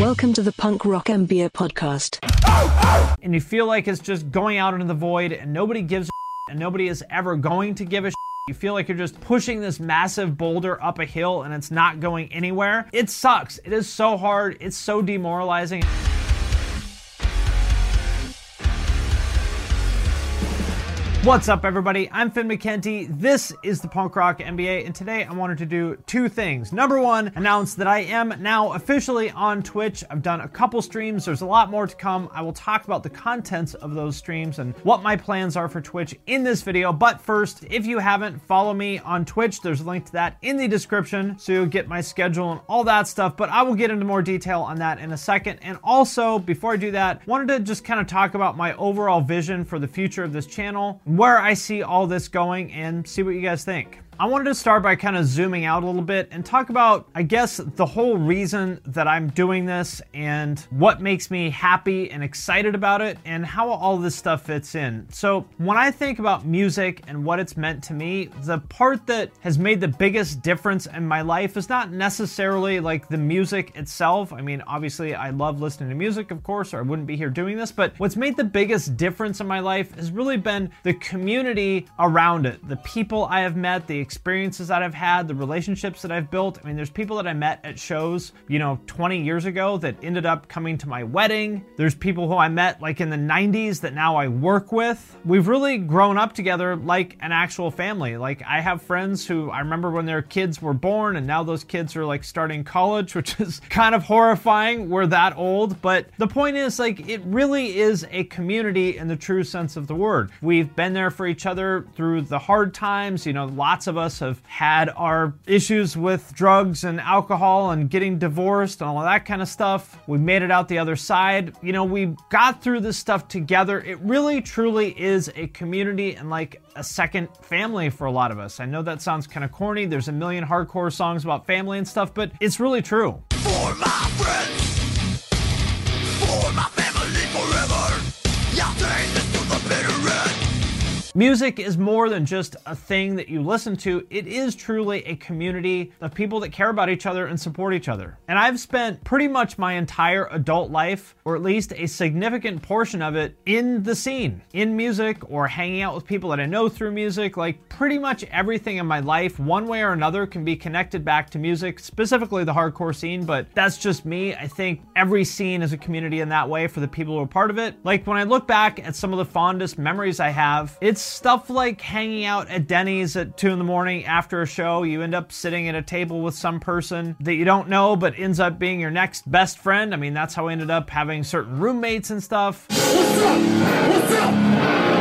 Welcome to the Punk Rock and Beer Podcast. and you feel like it's just going out into the void and nobody gives a and nobody is ever going to give a you feel like you're just pushing this massive boulder up a hill and it's not going anywhere. It sucks. It is so hard. It's so demoralizing. What's up, everybody? I'm Finn McKenty. This is the Punk Rock MBA, and today I wanted to do two things. Number one, announce that I am now officially on Twitch. I've done a couple streams, there's a lot more to come. I will talk about the contents of those streams and what my plans are for Twitch in this video. But first, if you haven't, follow me on Twitch. There's a link to that in the description so you'll get my schedule and all that stuff. But I will get into more detail on that in a second. And also, before I do that, wanted to just kind of talk about my overall vision for the future of this channel where I see all this going and see what you guys think. I wanted to start by kind of zooming out a little bit and talk about, I guess, the whole reason that I'm doing this and what makes me happy and excited about it and how all this stuff fits in. So, when I think about music and what it's meant to me, the part that has made the biggest difference in my life is not necessarily like the music itself. I mean, obviously, I love listening to music, of course, or I wouldn't be here doing this, but what's made the biggest difference in my life has really been the community around it, the people I have met, the experiences that I've had, the relationships that I've built. I mean, there's people that I met at shows, you know, 20 years ago that ended up coming to my wedding. There's people who I met like in the 90s that now I work with. We've really grown up together like an actual family. Like, I have friends who I remember when their kids were born, and now those kids are like starting college, which is kind of horrifying. We're that old. But the point is, like, it really is a community in the true sense of the word. We've been there for each other through the hard times. You know, lots of us have had our issues with drugs and alcohol and getting divorced and all of that kind of stuff. We made it out the other side. You know, we got through this stuff together. It really, truly is a community and like a second family for a lot of us. I know that sounds kind of corny. There's a million hardcore songs about family and stuff, but it's really true. For my friends, Music is more than just a thing that you listen to. It is truly a community of people that care about each other and support each other. And I've spent pretty much my entire adult life, or at least a significant portion of it, in the scene, in music, or hanging out with people that I know through music. Like pretty much everything in my life, one way or another, can be connected back to music, specifically the hardcore scene, but that's just me. I think every scene is a community in that way for the people who are part of it. Like when I look back at some of the fondest memories I have, it's stuff like hanging out at Denny's at 2 in the morning after a show. You end up sitting at a table with some person that you don't know but ends up being your next best friend. I mean, that's how I ended up having certain roommates and stuff. What's up? What's up?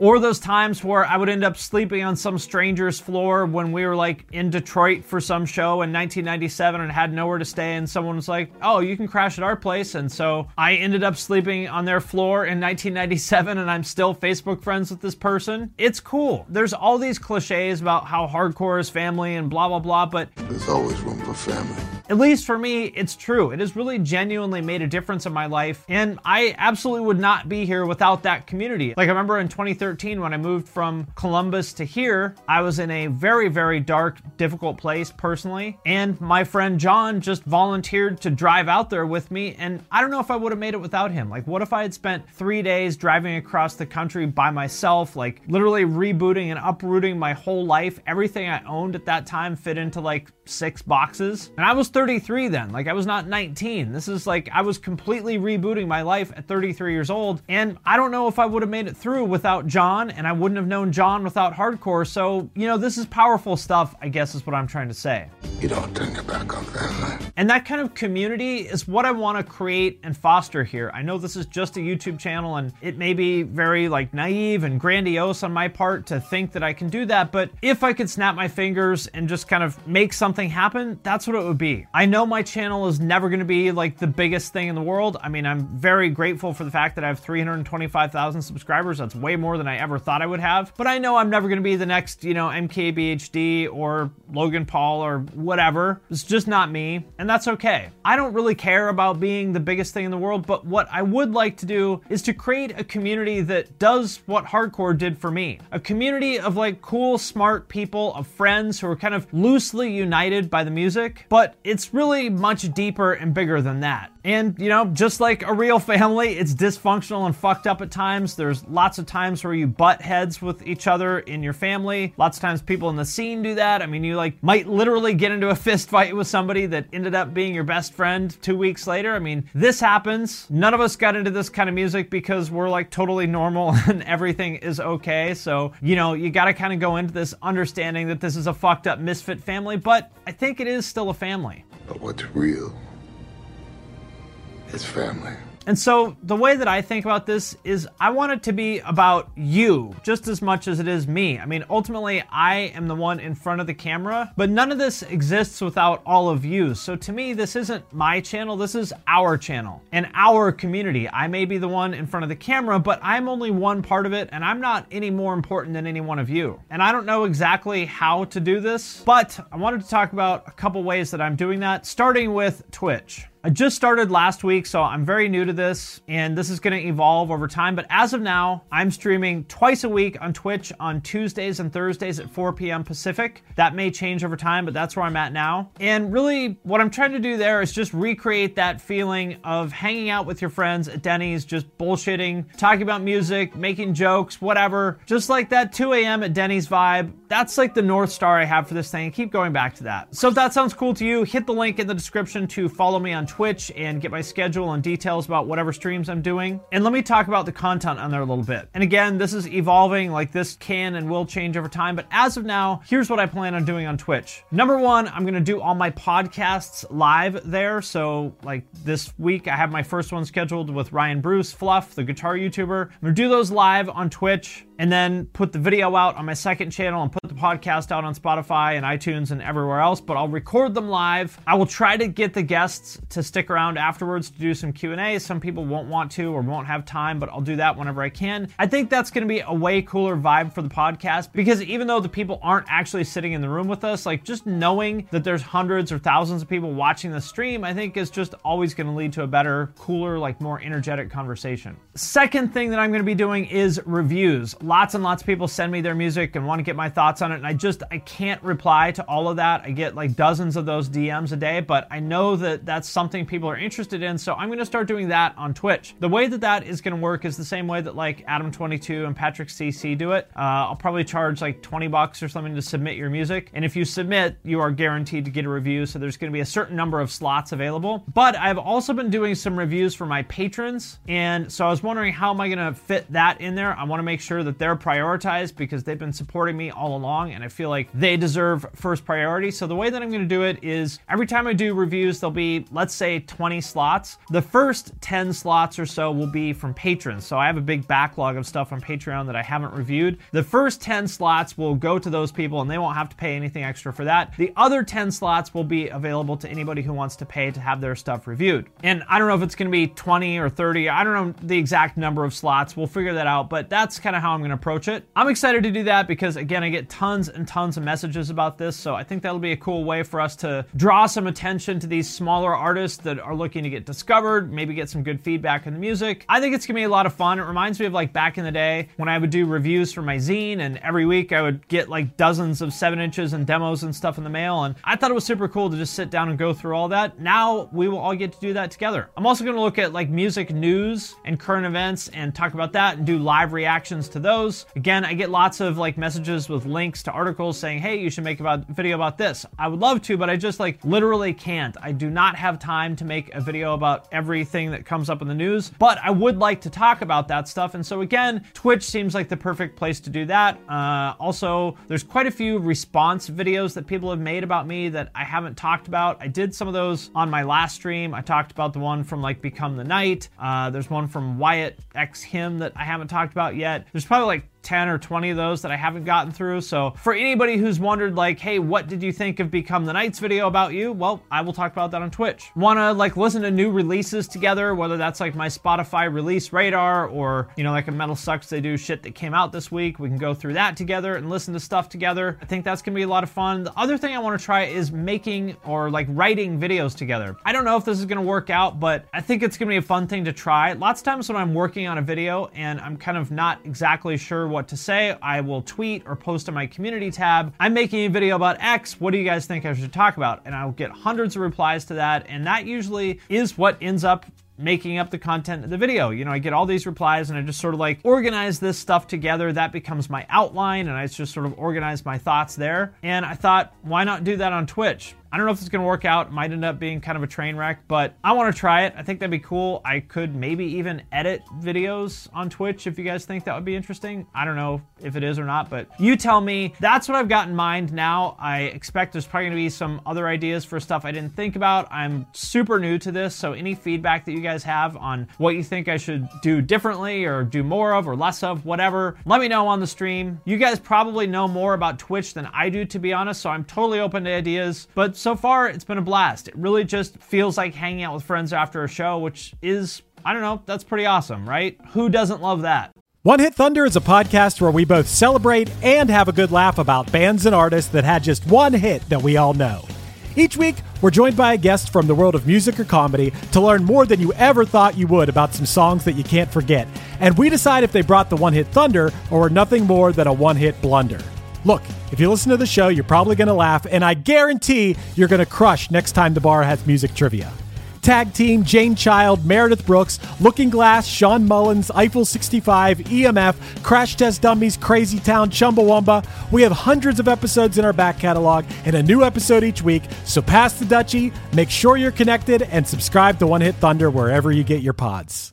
Or those times where I would end up sleeping on some stranger's floor when we were like in Detroit for some show in 1997 and had nowhere to stay, and someone was like, Oh, you can crash at our place. And so I ended up sleeping on their floor in 1997, and I'm still Facebook friends with this person. It's cool. There's all these cliches about how hardcore is family and blah, blah, blah, but There's always room for family. At least for me, it's true. It has really genuinely made a difference in my life, and I absolutely would not be here without that community. Like, I remember in 2013 when I moved from Columbus to here, I was in a very, very dark, difficult place personally, and my friend John just volunteered to drive out there with me, and I don't know if I would have made it without him. Like, what if I had spent three days driving across the country by myself, like literally rebooting and uprooting my whole life? Everything I owned at that time fit into like six boxes. And I was 33 then. Like I was not 19. This is like I was completely rebooting my life at 33 years old. And I don't know if I would have made it through without John, and I wouldn't have known John without hardcore. So, you know, this is powerful stuff, I guess is what I'm trying to say. You don't turn your back on family. And that kind of community is what I want to create and foster here. I know this is just a YouTube channel and it may be very like naive and grandiose on my part to think that I can do that, but if I could snap my fingers and just kind of make something happen, that's what it would be. I know my channel is never going to be like the biggest thing in the world. I mean, I'm very grateful for the fact that I have 325,000 subscribers. That's way more than I ever thought I would have. But I know I'm never going to be the next, you know, MKBHD or Logan Paul or whatever. It's just not me, and that's okay. I don't really care about being the biggest thing in the world, but what I would like to do is to create a community that does what hardcore did for me. A community of like cool, smart people, of friends who are kind of loosely united by the music, but it's really much deeper and bigger than that. And, you know, just like a real family, it's dysfunctional and fucked up at times. There's lots of times where you butt heads with each other in your family. Lots of times people in the scene do that. I mean, you like might literally get into a fist fight with somebody that ended up being your best friend two weeks later. I mean, this happens. None of us got into this kind of music because we're like totally normal and everything is okay. So, you know, you got to kind of go into this understanding that this is a fucked up misfit family, but I think it is still a family. But what's real is family. And so the way that I think about this is I want it to be about you just as much as it is me. I mean, ultimately, I am the one in front of the camera, but none of this exists without all of you. So to me, this isn't my channel, this is our channel and our community. I may be the one in front of the camera, but I'm only one part of it, and I'm not any more important than any one of you. And I don't know exactly how to do this, but I wanted to talk about a couple ways that I'm doing that, starting with Twitch. I just started last week, so I'm very new to this, and this is going to evolve over time. But as of now, I'm streaming twice a week on Twitch on Tuesdays and Thursdays at 4 p.m. Pacific. That may change over time, but that's where I'm at now. And really, what I'm trying to do there is just recreate that feeling of hanging out with your friends at Denny's, just bullshitting, talking about music, making jokes, whatever. Just like that 2 a.m. at Denny's vibe. That's like the North Star I have for this thing. I keep going back to that. So if that sounds cool to you, hit the link in the description to follow me on Twitch and get my schedule and details about whatever streams I'm doing. And let me talk about the content on there a little bit. And again, this is evolving, like this can and will change over time. But as of now, here's what I plan on doing on Twitch. Number one, I'm gonna do all my podcasts live there. So, like this week, I have my first one scheduled with Ryan Bruce, Fluff, the guitar YouTuber. I'm gonna do those live on Twitch and then put the video out on my second channel and put the podcast out on Spotify and iTunes and everywhere else, but I'll record them live. I will try to get the guests to stick around afterwards to do some Q&A. Some people won't want to or won't have time, but I'll do that whenever I can. I think that's going to be a way cooler vibe for the podcast because even though the people aren't actually sitting in the room with us, like just knowing that there's hundreds or thousands of people watching the stream, I think is just always going to lead to a better, cooler, like more energetic conversation. Second thing that I'm going to be doing is reviews lots and lots of people send me their music and want to get my thoughts on it and i just i can't reply to all of that. I get like dozens of those dms a day but i know that that's something people are interested in so i'm going to start doing that on twitch. The way that that is going to work is the same way that like adam 22 and patrick cc do it. Uh, i'll probably charge like 20 bucks or something to submit your music and if you submit you are guaranteed to get a review so there's going to be a certain number of slots available. But i've also been doing some reviews for my patrons and so i was wondering how am i going to fit that in there? I want to make sure that they're prioritized because they've been supporting me all along and I feel like they deserve first priority. So the way that I'm going to do it is every time I do reviews, there'll be, let's say, 20 slots. The first 10 slots or so will be from patrons. So I have a big backlog of stuff on Patreon that I haven't reviewed. The first 10 slots will go to those people and they won't have to pay anything extra for that. The other 10 slots will be available to anybody who wants to pay to have their stuff reviewed. And I don't know if it's going to be 20 or 30. I don't know the exact number of slots. We'll figure that out, but that's kind of how I'm going approach it. I'm excited to do that because, again, I get tons and tons of messages about this. So I think that'll be a cool way for us to draw some attention to these smaller artists that are looking to get discovered, maybe get some good feedback in the music. I think it's gonna be a lot of fun. It reminds me of like back in the day when I would do reviews for my zine, and every week I would get like dozens of seven inches and demos and stuff in the mail. And I thought it was super cool to just sit down and go through all that. Now we will all get to do that together. I'm also gonna look at like music news and current events and talk about that and do live reactions to those those. Again, I get lots of like messages with links to articles saying, "Hey, you should make a video about this." I would love to, but I just like literally can't. I do not have time to make a video about everything that comes up in the news, but I would like to talk about that stuff. And so again, Twitch seems like the perfect place to do that. Uh, also, there's quite a few response videos that people have made about me that I haven't talked about. I did some of those on my last stream. I talked about the one from like Become the Knight. Uh, there's one from Wyatt X Him that I haven't talked about yet. There's probably like 10 or 20 of those that I haven't gotten through. So for anybody who's wondered like, hey, what did you think of Become the Knight's video about you? Well, I will talk about that on Twitch. Wanna like listen to new releases together, whether that's like my Spotify release radar or, you know, like a Metal Sucks, they do shit that came out this week. We can go through that together and listen to stuff together. I think that's gonna be a lot of fun. The other thing I wanna try is making or like writing videos together. I don't know if this is gonna work out, but I think it's gonna be a fun thing to try. Lots of times when I'm working on a video and I'm kind of not exactly sure what to say, I will tweet or post on my community tab, I'm making a video about X. What do you guys think I should talk about? And I'll get hundreds of replies to that. And that usually is what ends up making up the content of the video. You know, I get all these replies and I just sort of like organize this stuff together. That becomes my outline and I just sort of organize my thoughts there. And I thought, why not do that on Twitch? I don't know if it's going to work out. It might end up being kind of a train wreck, but I want to try it. I think that'd be cool. I could maybe even edit videos on Twitch if you guys think that would be interesting. I don't know if it is or not, but you tell me. That's what I've got in mind now. I expect there's probably going to be some other ideas for stuff I didn't think about. I'm super new to this, so any feedback that you guys have on what you think I should do differently or do more of or less of, whatever, let me know on the stream. You guys probably know more about Twitch than I do, to be honest, so I'm totally open to ideas. But so far, it's been a blast. It really just feels like hanging out with friends after a show, which is, I don't know, that's pretty awesome, right? Who doesn't love that? One Hit Thunder is a podcast where we both celebrate and have a good laugh about bands and artists that had just one hit that we all know. Each week, we're joined by a guest from the world of music or comedy to learn more than you ever thought you would about some songs that you can't forget. And we decide if they brought the one hit thunder or were nothing more than a one hit blunder. Look, if you listen to the show, you're probably going to laugh, and I guarantee you're going to crush next time the bar has music trivia. Tag Team, Jane Child, Meredith Brooks, Looking Glass, Shawn Mullins, Eiffel 65, EMF, Crash Test Dummies, Crazy Town, Chumbawamba. We have hundreds of episodes in our back catalog and a new episode each week, so pass the Dutchie, make sure you're connected, and subscribe to One Hit Thunder wherever you get your pods.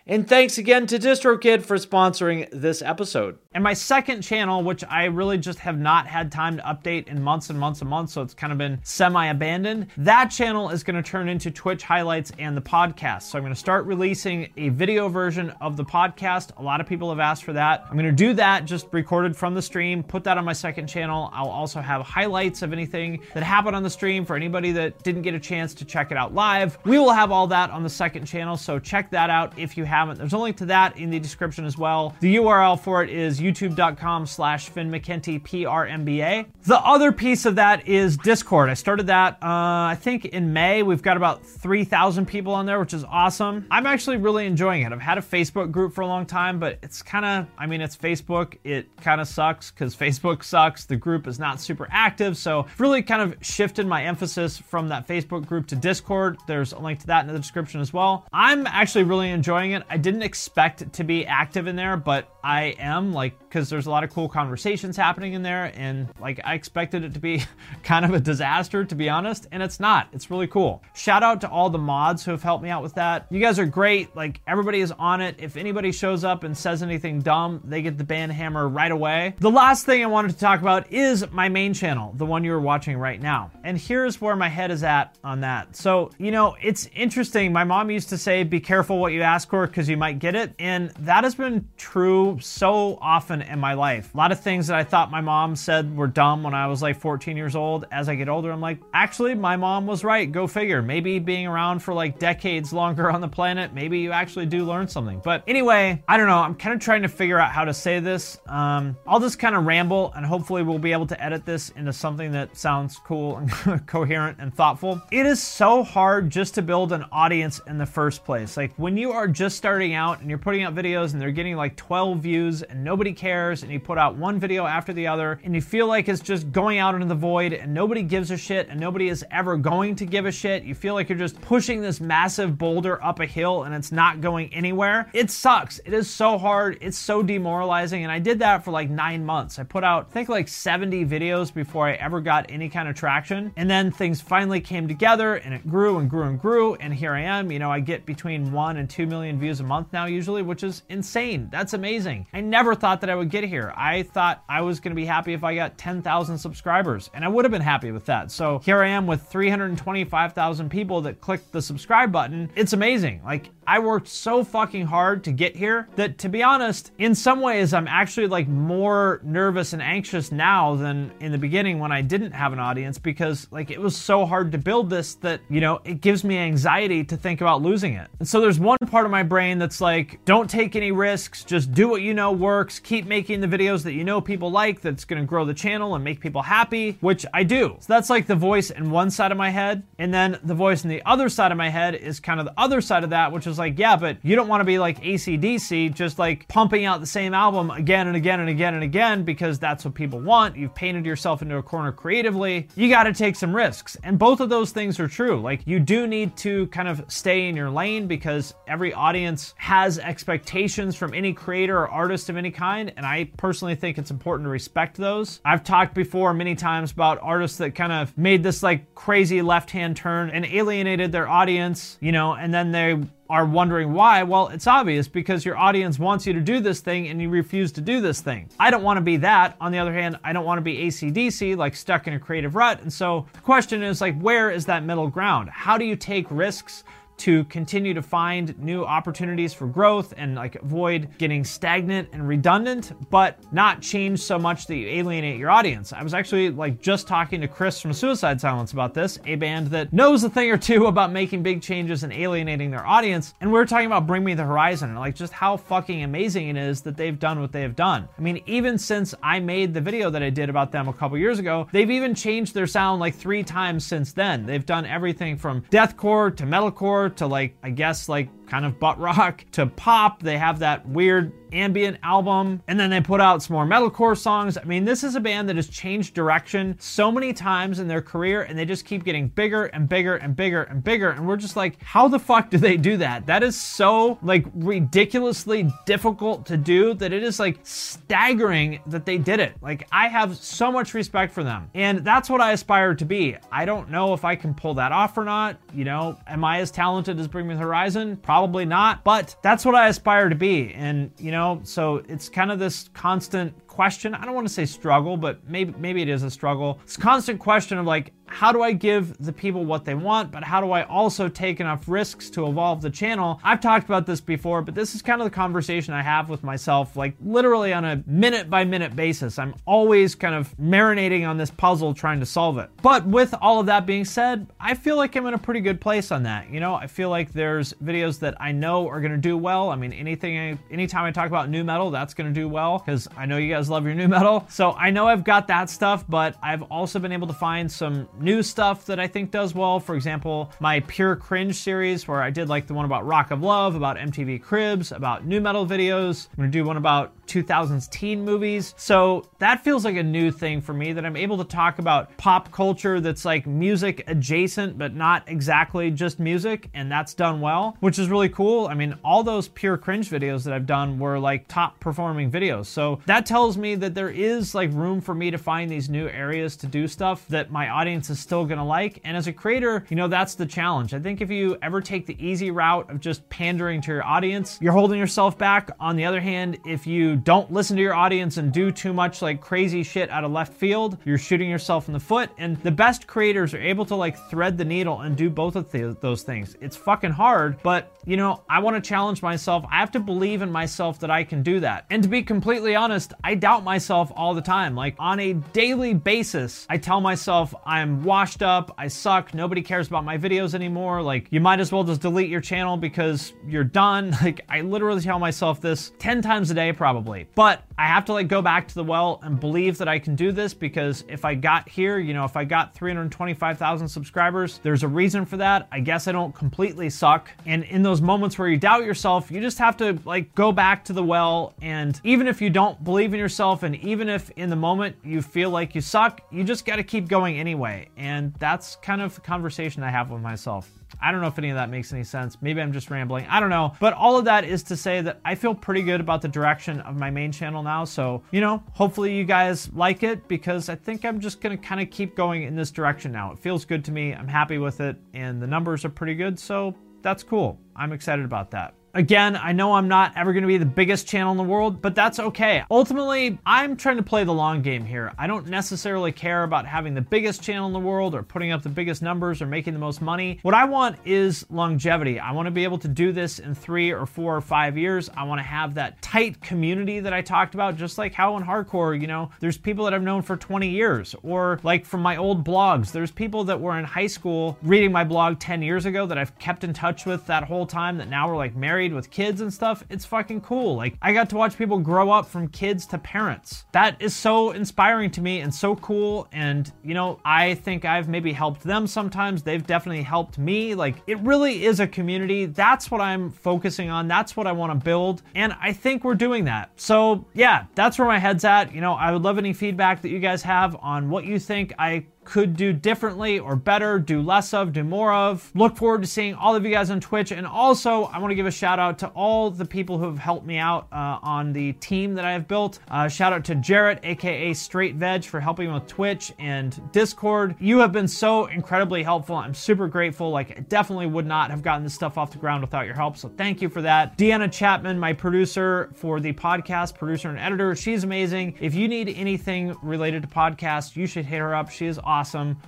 And thanks again to DistroKid for sponsoring this episode. And my second channel, which I really just have not had time to update in months and months and months, so it's kind of been semi abandoned, that channel is going to turn into Twitch highlights and the podcast. So I'm going to start releasing a video version of the podcast. A lot of people have asked for that. I'm going to do that just recorded from the stream, put that on my second channel. I'll also have highlights of anything that happened on the stream for anybody that didn't get a chance to check it out live. We will have all that on the second channel, so check that out if you haven't. There's a link to that in the description as well. The URL for it is youtube.com slash Finn McKenty PRMBA. The other piece of that is Discord. I started that, uh, I think in May. We've got about 3,000 people on there, which is awesome. I'm actually really enjoying it. I've had a Facebook group for a long time, but it's kind of, I mean, it's Facebook. It kind of sucks because Facebook sucks. The group is not super active. So really kind of shifted my emphasis from that Facebook group to Discord. There's a link to that in the description as well. I'm actually really enjoying it. I didn't expect to be active in there, but I am like because there's a lot of cool conversations happening in there and like I expected it to be kind of a disaster to be honest and it's not. It's really cool. Shout out to all the mods who have helped me out with that. You guys are great. Like everybody is on it. If anybody shows up and says anything dumb, they get the ban hammer right away. The last thing I wanted to talk about is my main channel, the one you're watching right now. And here's where my head is at on that. So, you know, it's interesting. My mom used to say be careful what you ask for because you might get it. And that has been true so often in my life. A lot of things that I thought my mom said were dumb when I was like 14 years old. As I get older, I'm like, actually, my mom was right. Go figure. Maybe being around for like decades longer on the planet, maybe you actually do learn something. But anyway, I don't know. I'm kind of trying to figure out how to say this. Um, I'll just kind of ramble and hopefully we'll be able to edit this into something that sounds cool and coherent and thoughtful. It is so hard just to build an audience in the first place. Like when you are just starting out and you're putting out videos and they're getting like 12 views and nobody cares and you put out one video after the other and you feel like it's just going out into the void and nobody gives a shit and nobody is ever going to give a shit. You feel like you're just pushing this massive boulder up a hill and it's not going anywhere. It sucks. It is so hard. It's so demoralizing. And I did that for like nine months. I put out, I think, like 70 videos before I ever got any kind of traction. And then things finally came together and it grew and grew and grew. And here I am. You know, I get between one and two million views a month now, usually, which is insane. That's amazing. I never thought that I would get here. I thought I was going to be happy if I got 10,000 subscribers, and I would have been happy with that. So here I am with 325,000 people that clicked the subscribe button. It's amazing. Like, I worked so fucking hard to get here that, to be honest, in some ways, I'm actually like more nervous and anxious now than in the beginning when I didn't have an audience because, like, it was so hard to build this that, you know, it gives me anxiety to think about losing it. And so there's one part of my brain that's like, don't take any risks, just do what you know works, keep making the videos that you know people like, that's gonna grow the channel and make people happy, which I do. So that's like the voice in one side of my head. And then the voice in the other side of my head is kind of the other side of that, which is like, yeah, but you don't wanna be like ACDC, just like pumping out the same album again and again and again and again because that's what people want. You've painted yourself into a corner creatively. You gotta take some risks. And both of those things are true. Like, you do need to kind of stay in your lane because every audience has expectations from any creator or artist of any kind, and I personally think it's important to respect those. I've talked before many times about artists that kind of made this like crazy left hand turn and alienated their audience, you know, and then they are wondering why, well, it's obvious because your audience wants you to do this thing and you refuse to do this thing. I don't want to be that. On the other hand, I don't want to be ACDC, like stuck in a creative rut. And so the question is like, where is that middle ground? How do you take risks? To continue to find new opportunities for growth and like avoid getting stagnant and redundant, but not change so much that you alienate your audience. I was actually like just talking to Chris from Suicide Silence about this, a band that knows a thing or two about making big changes and alienating their audience. And we are talking about Bring Me the Horizon and like just how fucking amazing it is that they've done what they have done. I mean, even since I made the video that I did about them a couple years ago, they've even changed their sound like three times since then. They've done everything from deathcore to metalcore to like, I guess, like kind of butt rock to pop. They have that weird ambient album and then they put out some more metalcore songs. I mean, this is a band that has changed direction so many times in their career and they just keep getting bigger and bigger and bigger and bigger. And we're just like, how the fuck do they do that? That is so like ridiculously difficult to do that it is like staggering that they did it. Like, I have so much respect for them. And that's what I aspire to be. I don't know if I can pull that off or not. You know, am I as talented as Bring Me the Horizon? Probably not, but that's what I aspire to be. And, you know, so it's kind of this constant question. I don't want to say struggle, but maybe maybe it is a struggle. It's a constant question of like, how do I give the people what they want, but how do I also take enough risks to evolve the channel? I've talked about this before, but this is kind of the conversation I have with myself, like literally on a minute by minute basis. I'm always kind of marinating on this puzzle trying to solve it. But with all of that being said, I feel like I'm in a pretty good place on that. You know, I feel like there's videos that I know are going to do well. I mean, anything, anytime I talk about nu metal, that's going to do well because I know you guys love your nu metal. So I know I've got that stuff, but I've also been able to find some new stuff that I think does well. For example, my Pure Cringe series, where I did like the one about Rock of Love, about MTV Cribs, about nu metal videos. I'm gonna do one about 2000s teen movies. So that feels like a new thing for me that I'm able to talk about pop culture that's like music adjacent, but not exactly just music. And that's done well, which is really cool. I mean, all those Pure Cringe videos that I've done were like top performing videos. So that tells me that there is like room for me to find these new areas to do stuff that my audience is still gonna like. And as a creator, you know, that's the challenge. I think if you ever take the easy route of just pandering to your audience, you're holding yourself back. On the other hand, if you don't listen to your audience and do too much like crazy shit out of left field, you're shooting yourself in the foot. And the best creators are able to like thread the needle and do both of th- those things. It's fucking hard, but you know, I want to challenge myself. I have to believe in myself that I can do that. And to be completely honest, I doubt myself all the time. Like on a daily basis, I tell myself I'm washed up, I suck, nobody cares about my videos anymore. Like you might as well just delete your channel because you're done. Like I literally tell myself this 10 times a day probably. But I have to like go back to the well and believe that I can do this because if I got here, you know, if I got 325,000 subscribers, there's a reason for that. I guess I don't completely suck. And in those moments where you doubt yourself, you just have to like go back to the well. And even if you don't believe in yourself, and even if in the moment you feel like you suck, you just got to keep going anyway. And that's kind of the conversation I have with myself. I don't know if any of that makes any sense. Maybe I'm just rambling. I don't know. But all of that is to say that I feel pretty good about the direction of my main channel now. So, you know, hopefully you guys like it because I think I'm just going to kind of keep going in this direction now. It feels good to me. I'm happy with it. And the numbers are pretty good. So that's cool. I'm excited about that. Again, I know I'm not ever to be the biggest channel in the world, but that's okay. Ultimately, I'm trying to play the long game here. I don't necessarily care about having the biggest channel in the world or putting up the biggest numbers or making the most money. What I want is longevity. I want to be able to do this in three or four or five years. I want to have that tight community that I talked about, just like how in hardcore, you know, there's people that I've known for 20 years, or like from my old blogs, there's people that were in high school reading my blog 10 years ago that I've kept in touch with that whole time that now we're like married with kids and stuff, it's fucking cool. Like, I got to watch people grow up from kids to parents. That is so inspiring to me and so cool. And, you know, I think I've maybe helped them sometimes. They've definitely helped me. Like, it really is a community. That's what I'm focusing on. That's what I want to build. And I think we're doing that. So, yeah, that's where my head's at. You know, I would love any feedback that you guys have on what you think I could do differently or better, do less of, do more of. Look forward to seeing all of you guys on Twitch. And also, I want to give a shout out to all the people who have helped me out uh, on the team that I have built. Uh, shout out to Jarrett, aka Straight Veg, for helping with Twitch and Discord. You have been so incredibly helpful. I'm super grateful. Like, I definitely would not have gotten this stuff off the ground without your help. So, thank you for that. Deanna Chapman, my producer for the podcast, producer and editor, she's amazing. If you need anything related to podcasts, you should hit her up. She is awesome.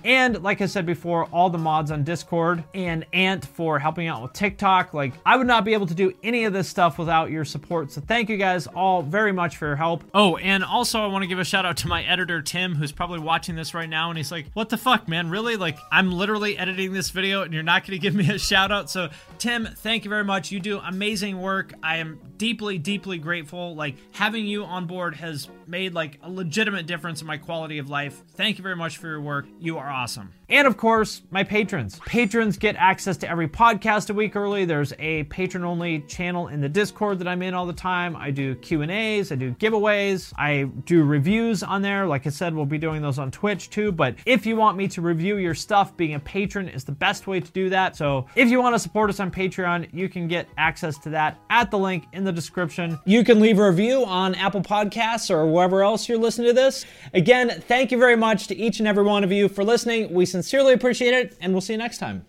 And like I said before, all the mods on Discord and Ant for helping out with TikTok. Like, I would not be able to do any of this stuff without your support. So thank you guys all very much for your help. Oh, and also I want to give a shout out to my editor, Tim, who's probably watching this right now. And he's like, what the fuck, man? Really? Like, I'm literally editing this video and you're not going to give me a shout out. So, Tim, thank you very much. You do amazing work. I am deeply, deeply grateful. Like, having you on board has made like a legitimate difference in my quality of life. Thank you very much for your work. You are awesome. And of course, my patrons. Patrons get access to every podcast a week early. There's a patron-only channel in the Discord that I'm in all the time. I do Q&As, I do giveaways, I do reviews on there. Like I said, we'll be doing those on Twitch too, but if you want me to review your stuff, being a patron is the best way to do that. So, if you want to support us on Patreon, you can get access to that at the link in the description. You can leave a review on Apple Podcasts or wherever else you're listening to this. Again, thank you very much to each and every one of you for listening. We sincerely appreciate it, and we'll see you next time.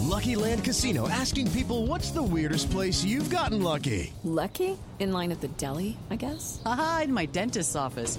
Lucky Land Casino asking people what's the weirdest place you've gotten lucky? Lucky? In line at the deli, I guess? Aha, in my dentist's office.